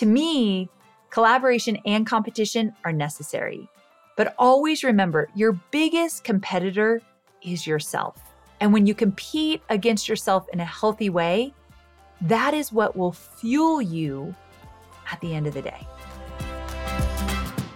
To me, collaboration and competition are necessary. But always remember your biggest competitor is yourself. And when you compete against yourself in a healthy way, that is what will fuel you at the end of the day.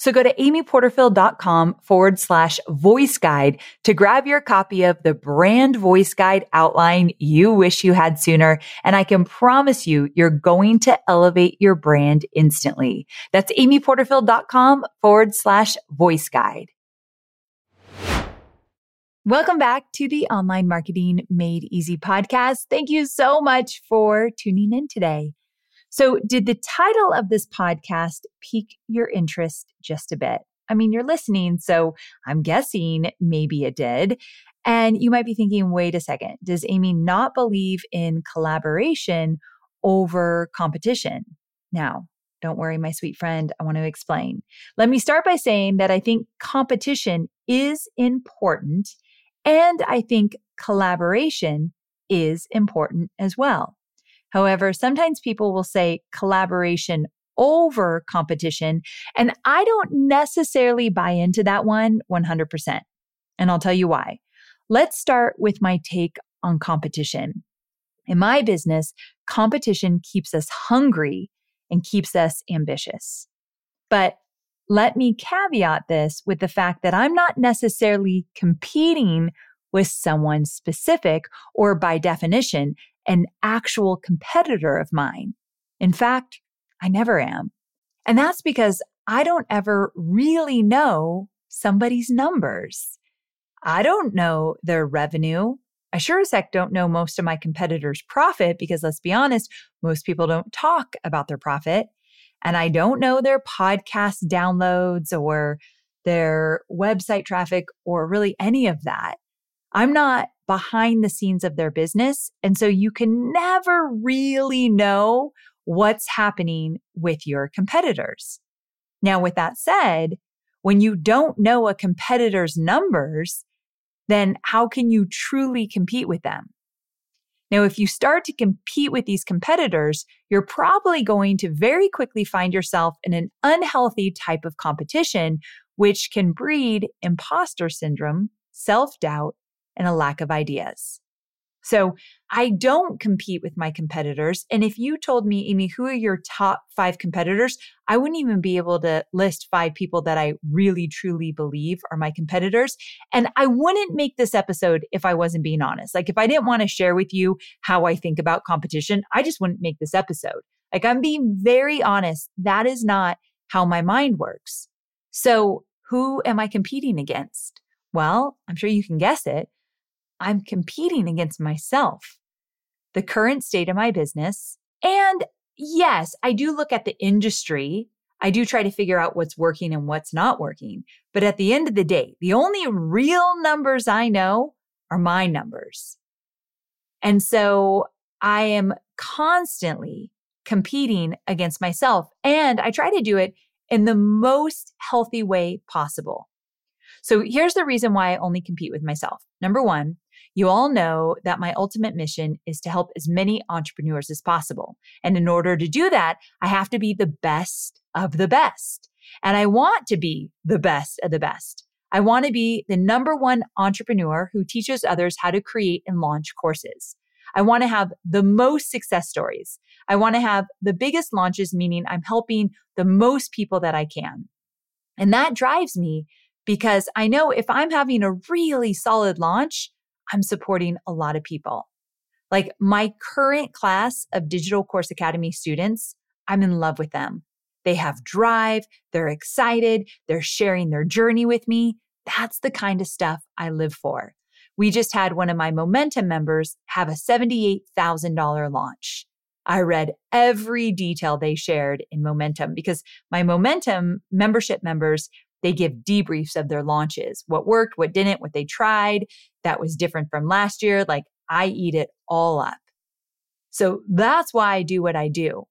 So go to amyporterfield.com forward slash voice guide to grab your copy of the brand voice guide outline you wish you had sooner. And I can promise you, you're going to elevate your brand instantly. That's amyporterfield.com forward slash voice guide. Welcome back to the Online Marketing Made Easy podcast. Thank you so much for tuning in today. So, did the title of this podcast pique your interest just a bit? I mean, you're listening, so I'm guessing maybe it did. And you might be thinking, wait a second, does Amy not believe in collaboration over competition? Now, don't worry, my sweet friend, I want to explain. Let me start by saying that I think competition is important, and I think collaboration is important as well. However, sometimes people will say collaboration over competition. And I don't necessarily buy into that one 100%. And I'll tell you why. Let's start with my take on competition. In my business, competition keeps us hungry and keeps us ambitious. But let me caveat this with the fact that I'm not necessarily competing with someone specific or by definition an actual competitor of mine. In fact, I never am. And that's because I don't ever really know somebody's numbers. I don't know their revenue. I sure as heck don't know most of my competitors' profit because let's be honest, most people don't talk about their profit. And I don't know their podcast downloads or their website traffic or really any of that. I'm not behind the scenes of their business. And so you can never really know what's happening with your competitors. Now, with that said, when you don't know a competitor's numbers, then how can you truly compete with them? Now, if you start to compete with these competitors, you're probably going to very quickly find yourself in an unhealthy type of competition, which can breed imposter syndrome, self doubt, and a lack of ideas. So I don't compete with my competitors. And if you told me, Amy, who are your top five competitors, I wouldn't even be able to list five people that I really truly believe are my competitors. And I wouldn't make this episode if I wasn't being honest. Like if I didn't want to share with you how I think about competition, I just wouldn't make this episode. Like I'm being very honest. That is not how my mind works. So who am I competing against? Well, I'm sure you can guess it. I'm competing against myself. the current state of my business. And yes, I do look at the industry. I do try to figure out what's working and what's not working. But at the end of the day, the only real numbers I know are my numbers. And so I am constantly competing against myself. And I try to do it in the most healthy way possible. So here's the reason why I only compete with myself. Number one, you all know that my ultimate mission is to help as many entrepreneurs as possible. And in order to do that, I have to be the best of the best. And I want to be the best of the best. I want to be the number one entrepreneur who teaches others how to create and launch courses. I want to have the most success stories. I want to have the biggest launches, meaning I'm helping the most people that I can. And that drives me because I know if I'm having a really solid launch, I'm supporting a lot of people. Like my current class of Digital Course Academy students, I'm in love with them. They have drive, they're excited, they're sharing their journey with me. That's the kind of stuff I live for. We just had one of my Momentum members have a $78,000 launch. I read every detail they shared in Momentum because my Momentum membership members they give debriefs of their launches, what worked, what didn't, what they tried that was different from last year. Like I eat it all up. So that's why I do what I do.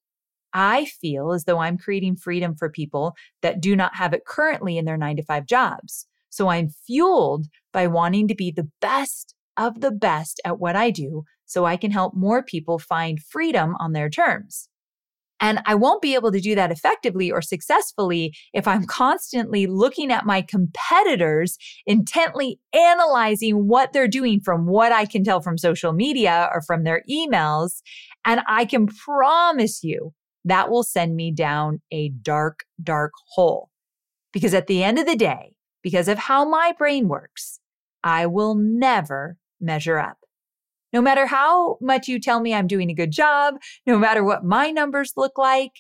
I feel as though I'm creating freedom for people that do not have it currently in their nine to five jobs. So I'm fueled by wanting to be the best of the best at what I do so I can help more people find freedom on their terms. And I won't be able to do that effectively or successfully if I'm constantly looking at my competitors, intently analyzing what they're doing from what I can tell from social media or from their emails. And I can promise you that will send me down a dark, dark hole. Because at the end of the day, because of how my brain works, I will never measure up. No matter how much you tell me I'm doing a good job, no matter what my numbers look like,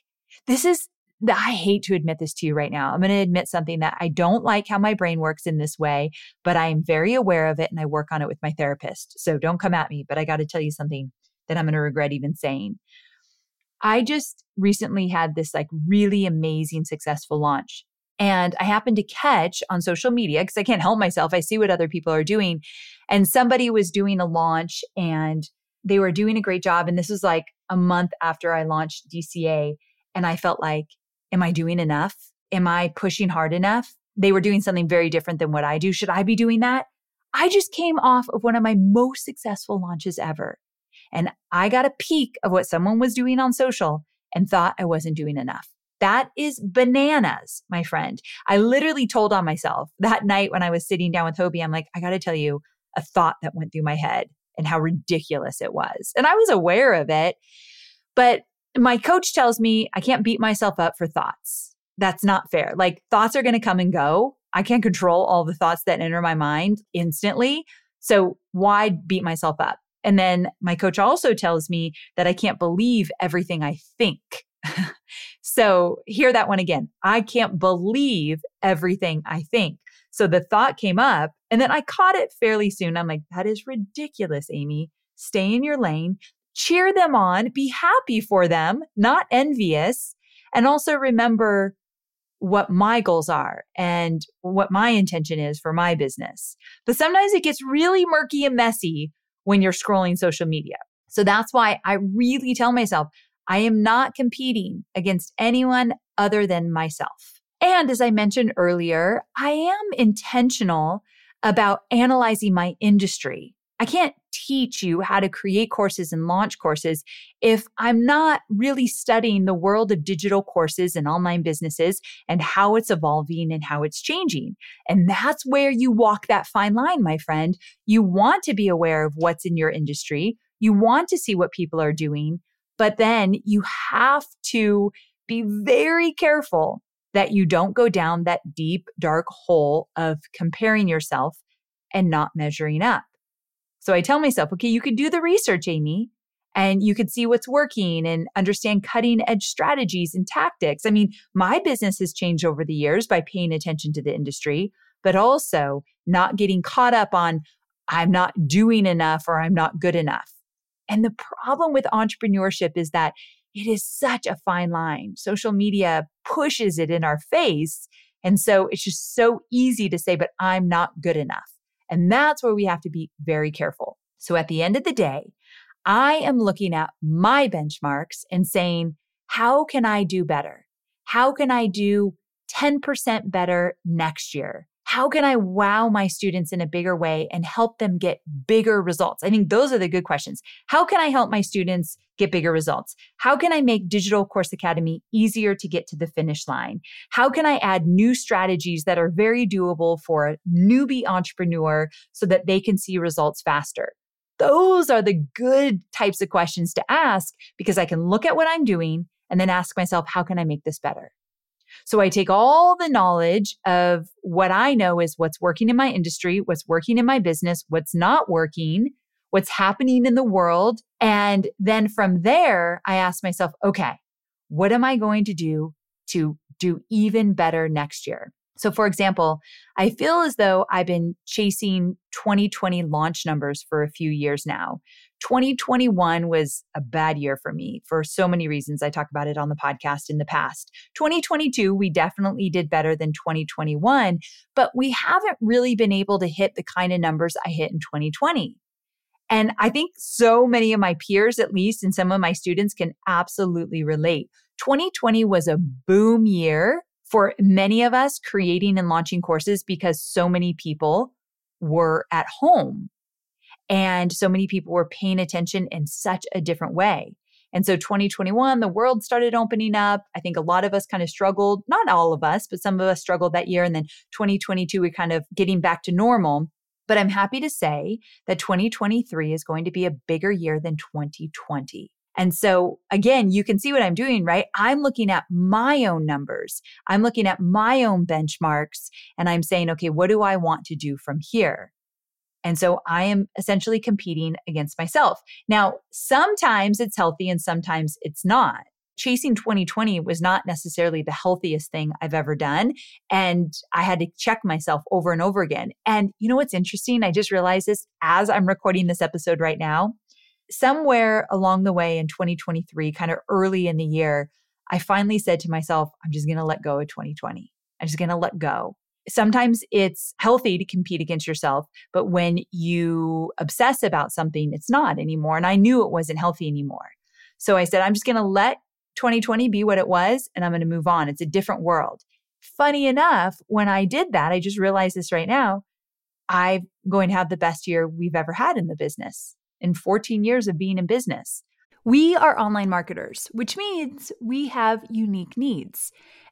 this is, I hate to admit this to you right now. I'm going to admit something that I don't like how my brain works in this way, but I am very aware of it and I work on it with my therapist. So don't come at me, but I got to tell you something that I'm going to regret even saying. I just recently had this like really amazing successful launch. And I happened to catch on social media because I can't help myself. I see what other people are doing. And somebody was doing a launch and they were doing a great job. And this was like a month after I launched DCA. And I felt like, am I doing enough? Am I pushing hard enough? They were doing something very different than what I do. Should I be doing that? I just came off of one of my most successful launches ever. And I got a peek of what someone was doing on social and thought I wasn't doing enough. That is bananas, my friend. I literally told on myself that night when I was sitting down with Hobie, I'm like, I got to tell you a thought that went through my head and how ridiculous it was. And I was aware of it. But my coach tells me I can't beat myself up for thoughts. That's not fair. Like thoughts are going to come and go. I can't control all the thoughts that enter my mind instantly. So why beat myself up? And then my coach also tells me that I can't believe everything I think. so hear that one again. I can't believe everything I think. So the thought came up and then I caught it fairly soon. I'm like, that is ridiculous, Amy. Stay in your lane, cheer them on, be happy for them, not envious. And also remember what my goals are and what my intention is for my business. But sometimes it gets really murky and messy when you're scrolling social media. So that's why I really tell myself, I am not competing against anyone other than myself. And as I mentioned earlier, I am intentional about analyzing my industry. I can't teach you how to create courses and launch courses if I'm not really studying the world of digital courses and online businesses and how it's evolving and how it's changing. And that's where you walk that fine line, my friend. You want to be aware of what's in your industry. You want to see what people are doing, but then you have to be very careful that you don't go down that deep, dark hole of comparing yourself and not measuring up. So I tell myself, okay, you could do the research, Amy, and you could see what's working and understand cutting edge strategies and tactics. I mean, my business has changed over the years by paying attention to the industry, but also not getting caught up on I'm not doing enough or I'm not good enough. And the problem with entrepreneurship is that it is such a fine line. Social media pushes it in our face. And so it's just so easy to say, but I'm not good enough. And that's where we have to be very careful. So at the end of the day, I am looking at my benchmarks and saying, how can I do better? How can I do 10% better next year? How can I wow my students in a bigger way and help them get bigger results? I think those are the good questions. How can I help my students get bigger results? How can I make Digital Course Academy easier to get to the finish line? How can I add new strategies that are very doable for a newbie entrepreneur so that they can see results faster? Those are the good types of questions to ask because I can look at what I'm doing and then ask myself, how can I make this better? So I take all the knowledge of what I know is what's working in my industry, what's working in my business, what's not working, what's happening in the world. And then from there, I ask myself, okay, what am I going to do to do even better next year? So, for example, I feel as though I've been chasing 2020 launch numbers for a few years now. 2021 was a bad year for me for so many reasons. I talked about it on the podcast in the past. 2022, we definitely did better than 2021, but we haven't really been able to hit the kind of numbers I hit in 2020. And I think so many of my peers, at least, and some of my students can absolutely relate. 2020 was a boom year for many of us creating and launching courses because so many people were at home and so many people were paying attention in such a different way. And so 2021, the world started opening up. I think a lot of us kind of struggled, not all of us, but some of us struggled that year. And then 2022, we're kind of getting back to normal. But I'm happy to say that 2023 is going to be a bigger year than 2020. And so again, you can see what I'm doing, right? I'm looking at my own numbers. I'm looking at my own benchmarks and I'm saying, okay, what do I want to do from here? And so I am essentially competing against myself. Now, sometimes it's healthy and sometimes it's not. Chasing 2020 was not necessarily the healthiest thing I've ever done. And I had to check myself over and over again. And you know what's interesting? I just realized this as I'm recording this episode right now. Somewhere along the way in 2023, kind of early in the year, I finally said to myself, I'm just going to let go of 2020. I'm just going to let go sometimes it's healthy to compete against yourself, but when you obsess about something, it's not anymore. And I knew it wasn't healthy anymore. So I said, I'm just going to let 2020 be what it was and I'm going to move on. It's a different world. Funny enough, when I did that, I just realized this right now. I'm going to have the best year we've ever had in the business in 14 years of being in business. We are online marketers, which means we have unique needs.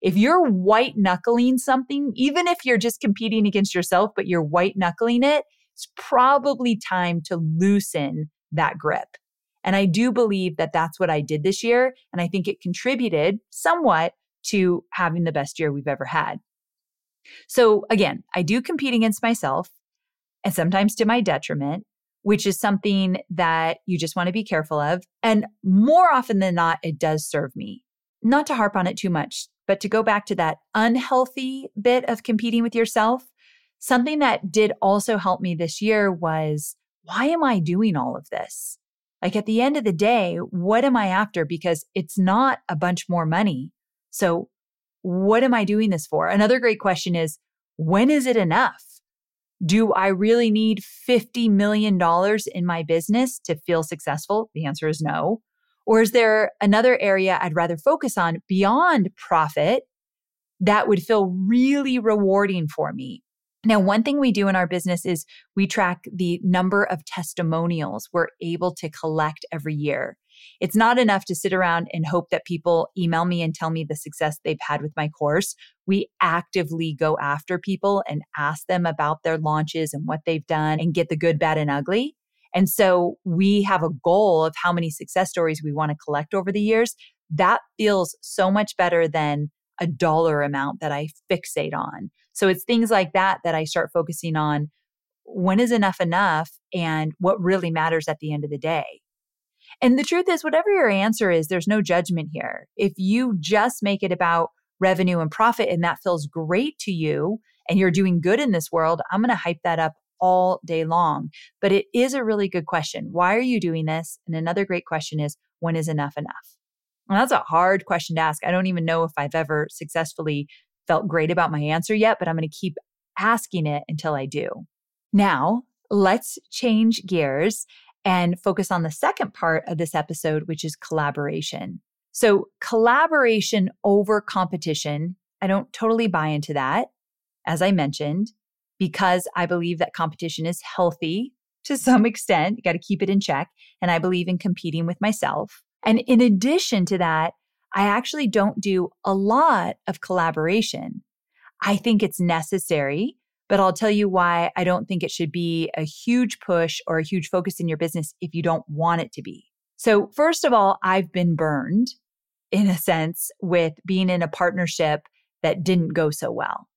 If you're white knuckling something, even if you're just competing against yourself, but you're white knuckling it, it's probably time to loosen that grip. And I do believe that that's what I did this year. And I think it contributed somewhat to having the best year we've ever had. So again, I do compete against myself and sometimes to my detriment, which is something that you just want to be careful of. And more often than not, it does serve me. Not to harp on it too much, but to go back to that unhealthy bit of competing with yourself, something that did also help me this year was why am I doing all of this? Like at the end of the day, what am I after? Because it's not a bunch more money. So, what am I doing this for? Another great question is when is it enough? Do I really need $50 million in my business to feel successful? The answer is no. Or is there another area I'd rather focus on beyond profit that would feel really rewarding for me? Now, one thing we do in our business is we track the number of testimonials we're able to collect every year. It's not enough to sit around and hope that people email me and tell me the success they've had with my course. We actively go after people and ask them about their launches and what they've done and get the good, bad, and ugly. And so we have a goal of how many success stories we want to collect over the years. That feels so much better than a dollar amount that I fixate on. So it's things like that that I start focusing on. When is enough enough and what really matters at the end of the day? And the truth is, whatever your answer is, there's no judgment here. If you just make it about revenue and profit and that feels great to you and you're doing good in this world, I'm going to hype that up all day long. But it is a really good question. Why are you doing this? And another great question is when is enough enough? And that's a hard question to ask. I don't even know if I've ever successfully felt great about my answer yet, but I'm going to keep asking it until I do. Now, let's change gears and focus on the second part of this episode, which is collaboration. So, collaboration over competition, I don't totally buy into that, as I mentioned because I believe that competition is healthy to some extent. You got to keep it in check. And I believe in competing with myself. And in addition to that, I actually don't do a lot of collaboration. I think it's necessary, but I'll tell you why I don't think it should be a huge push or a huge focus in your business if you don't want it to be. So, first of all, I've been burned in a sense with being in a partnership that didn't go so well.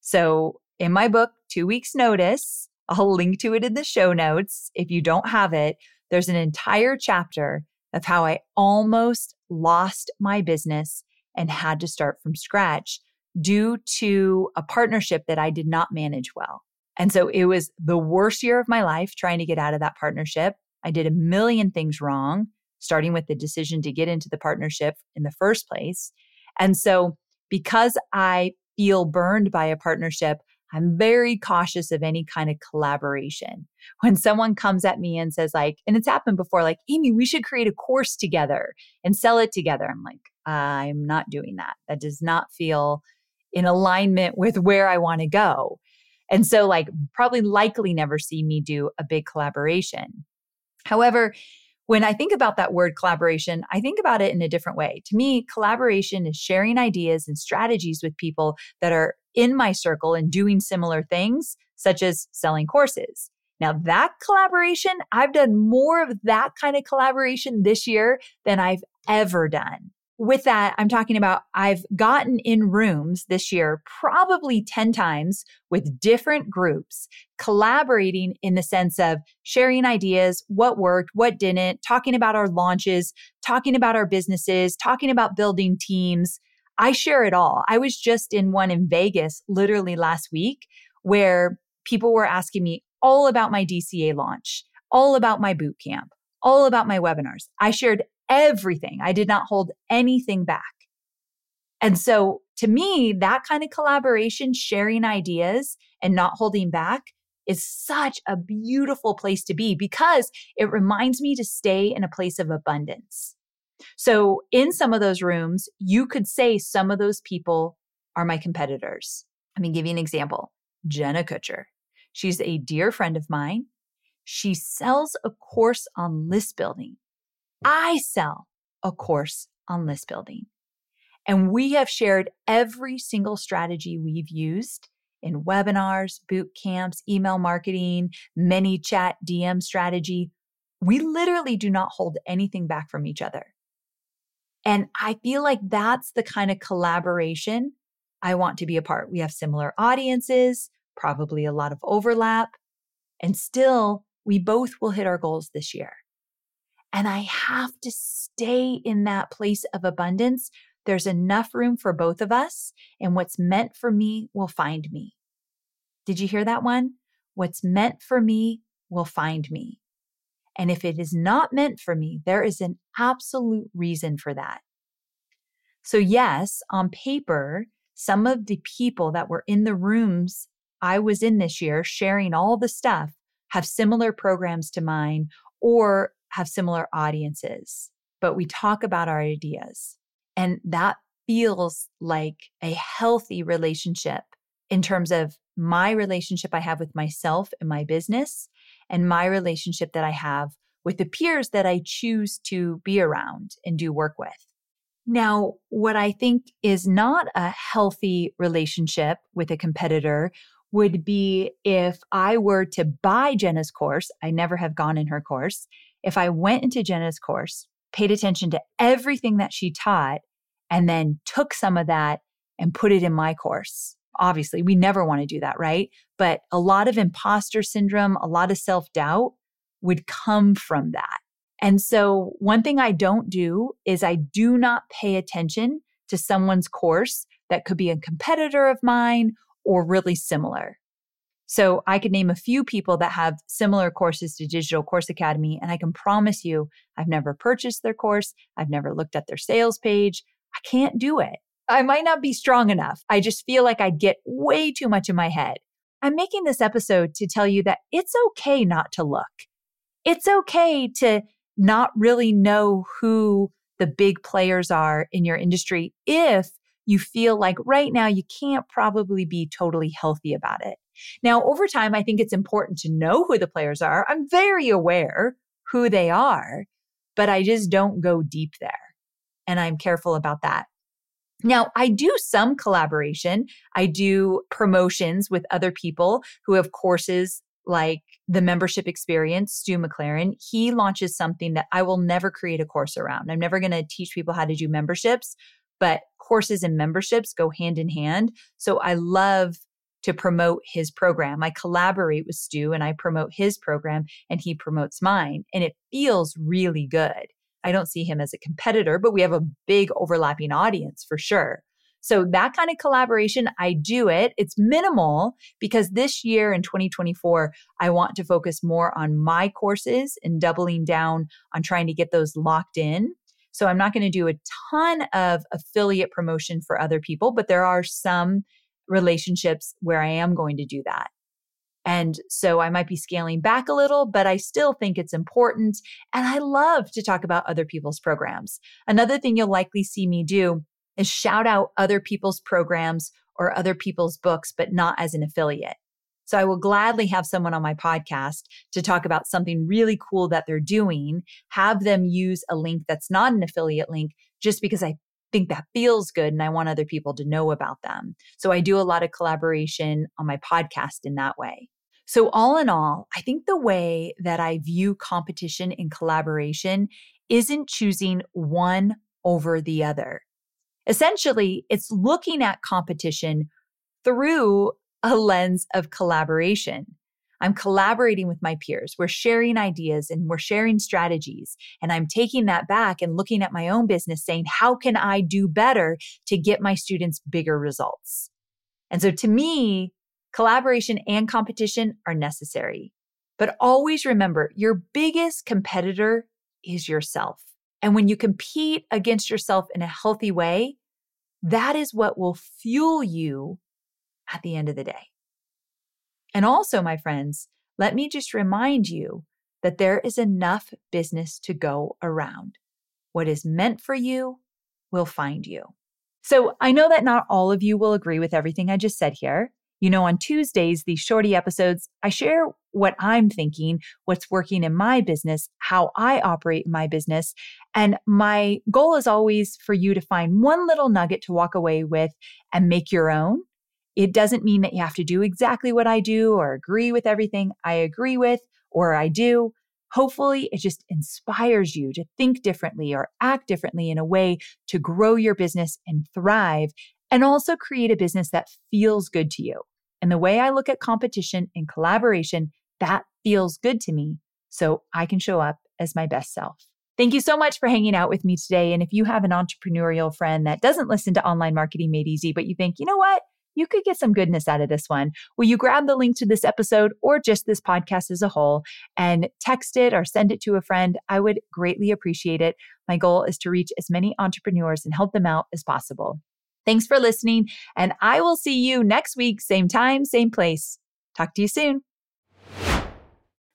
So, in my book, Two Weeks Notice, I'll link to it in the show notes. If you don't have it, there's an entire chapter of how I almost lost my business and had to start from scratch due to a partnership that I did not manage well. And so it was the worst year of my life trying to get out of that partnership. I did a million things wrong, starting with the decision to get into the partnership in the first place. And so because I feel burned by a partnership, I'm very cautious of any kind of collaboration. When someone comes at me and says, like, and it's happened before, like, Amy, we should create a course together and sell it together. I'm like, I'm not doing that. That does not feel in alignment with where I want to go. And so, like, probably likely never see me do a big collaboration. However, when I think about that word collaboration, I think about it in a different way. To me, collaboration is sharing ideas and strategies with people that are in my circle and doing similar things, such as selling courses. Now, that collaboration, I've done more of that kind of collaboration this year than I've ever done. with that, I'm talking about I've gotten in rooms this year probably 10 times with different groups, collaborating in the sense of sharing ideas, what worked, what didn't, talking about our launches, talking about our businesses, talking about building teams. I share it all. I was just in one in Vegas literally last week where people were asking me all about my DCA launch, all about my boot camp, all about my webinars. I shared everything. I did not hold anything back. And so to me, that kind of collaboration, sharing ideas and not holding back is such a beautiful place to be because it reminds me to stay in a place of abundance. So in some of those rooms, you could say some of those people are my competitors. Let me give you an example. Jenna Kutcher. She's a dear friend of mine. She sells a course on list building. I sell a course on list building. And we have shared every single strategy we've used in webinars, boot camps, email marketing, ManyChat, DM strategy. We literally do not hold anything back from each other. And I feel like that's the kind of collaboration I want to be a part. We have similar audiences, probably a lot of overlap, and still we both will hit our goals this year. And I have to stay in that place of abundance. There's enough room for both of us, and what's meant for me will find me. Did you hear that one? What's meant for me will find me. And if it is not meant for me, there is an absolute reason for that. So, yes, on paper, some of the people that were in the rooms I was in this year sharing all the stuff have similar programs to mine or have similar audiences, but we talk about our ideas. And that feels like a healthy relationship in terms of my relationship I have with myself and my business, and my relationship that I have with the peers that I choose to be around and do work with. Now, what I think is not a healthy relationship with a competitor would be if I were to buy Jenna's course. I never have gone in her course if I went into Jenna's course, paid attention to everything that she taught, and then took some of that and put it in my course. Obviously, we never want to do that, right? But a lot of imposter syndrome, a lot of self doubt would come from that. And so, one thing I don't do is I do not pay attention to someone's course that could be a competitor of mine or really similar. So I could name a few people that have similar courses to Digital Course Academy, and I can promise you, I've never purchased their course. I've never looked at their sales page. I can't do it. I might not be strong enough. I just feel like I get way too much in my head. I'm making this episode to tell you that it's okay not to look. It's okay to not really know who the big players are in your industry if you feel like right now you can't probably be totally healthy about it. Now, over time, I think it's important to know who the players are. I'm very aware who they are, but I just don't go deep there. And I'm careful about that. Now, I do some collaboration. I do promotions with other people who have courses like the membership experience, Stu McLaren. He launches something that I will never create a course around. I'm never going to teach people how to do memberships, but courses and memberships go hand in hand. So I love to promote his program. I collaborate with Stu and I promote his program and he promotes mine. And it feels really good. I don't see him as a competitor, but we have a big overlapping audience for sure. So that kind of collaboration, I do it. It's minimal because this year in 2024, I want to focus more on my courses and doubling down on trying to get those locked in. So I'm not going to do a ton of affiliate promotion for other people, but there are some relationships where I am going to do that. And so I might be scaling back a little, but I still think it's important. And I love to talk about other people's programs. Another thing you'll likely see me do is shout out other people's programs or other people's books, but not as an affiliate. So I will gladly have someone on my podcast to talk about something really cool that they're doing, have them use a link that's not an affiliate link just because I think that feels good and I want other people to know about them. So I do a lot of collaboration on my podcast in that way. So, all in all, I think the way that I view competition and collaboration isn't choosing one over the other. Essentially, it's looking at competition through a lens of collaboration. I'm collaborating with my peers. We're sharing ideas and we're sharing strategies. And I'm taking that back and looking at my own business saying, how can I do better to get my students bigger results? And so to me, collaboration and competition are necessary. But always remember your biggest competitor is yourself. And when you compete against yourself in a healthy way, that is what will fuel you at the end of the day. And also, my friends, let me just remind you that there is enough business to go around. What is meant for you will find you. So I know that not all of you will agree with everything I just said here. You know, on Tuesdays, these shorty episodes, I share what I'm thinking, what's working in my business, how I operate my business. And my goal is always for you to find one little nugget to walk away with and make your own. It doesn't mean that you have to do exactly what I do or agree with everything I agree with or I do. Hopefully, it just inspires you to think differently or act differently in a way to grow your business and thrive, and also create a business that feels good to you. And the way I look at competition and collaboration, that feels good to me. So I can show up as my best self. Thank you so much for hanging out with me today. And if you have an entrepreneurial friend that doesn't listen to Online Marketing Made Easy, but you think, you know what? you could get some goodness out of this one. Will you grab the link to this episode or just this podcast as a whole and text it or send it to a friend? I would greatly appreciate it. My goal is to reach as many entrepreneurs and help them out as possible. Thanks for listening, and I will see you next week, same time, same place. Talk to you soon.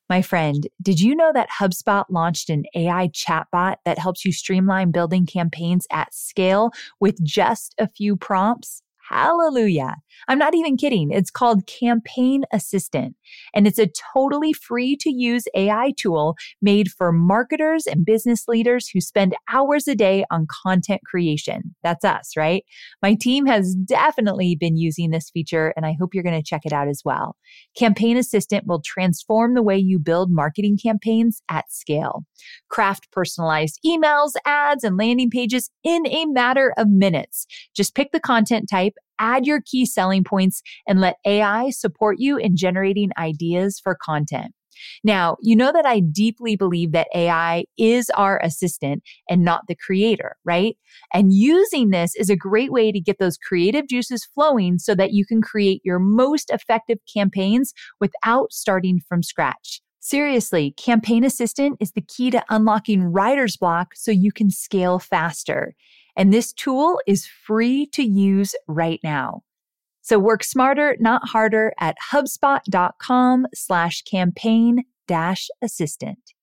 My friend, did you know that HubSpot launched an AI chatbot that helps you streamline building campaigns at scale with just a few prompts? Hallelujah. I'm not even kidding. It's called Campaign Assistant, and it's a totally free to use AI tool made for marketers and business leaders who spend hours a day on content creation. That's us, right? My team has definitely been using this feature, and I hope you're going to check it out as well. Campaign Assistant will transform the way you build marketing campaigns at scale. Craft personalized emails, ads, and landing pages in a matter of minutes. Just pick the content type add your key selling points, and let AI support you in generating ideas for content. Now, you know that I deeply believe that AI is our assistant and not the creator, right? And using this is a great way to get those creative juices flowing so that you can create your most effective campaigns without starting from scratch. Seriously, Campaign Assistant is the key to unlocking writer's block so you can scale faster. And this tool is free to use right now. So work smarter, not harder at hubspot.com slash campaign dash assistant.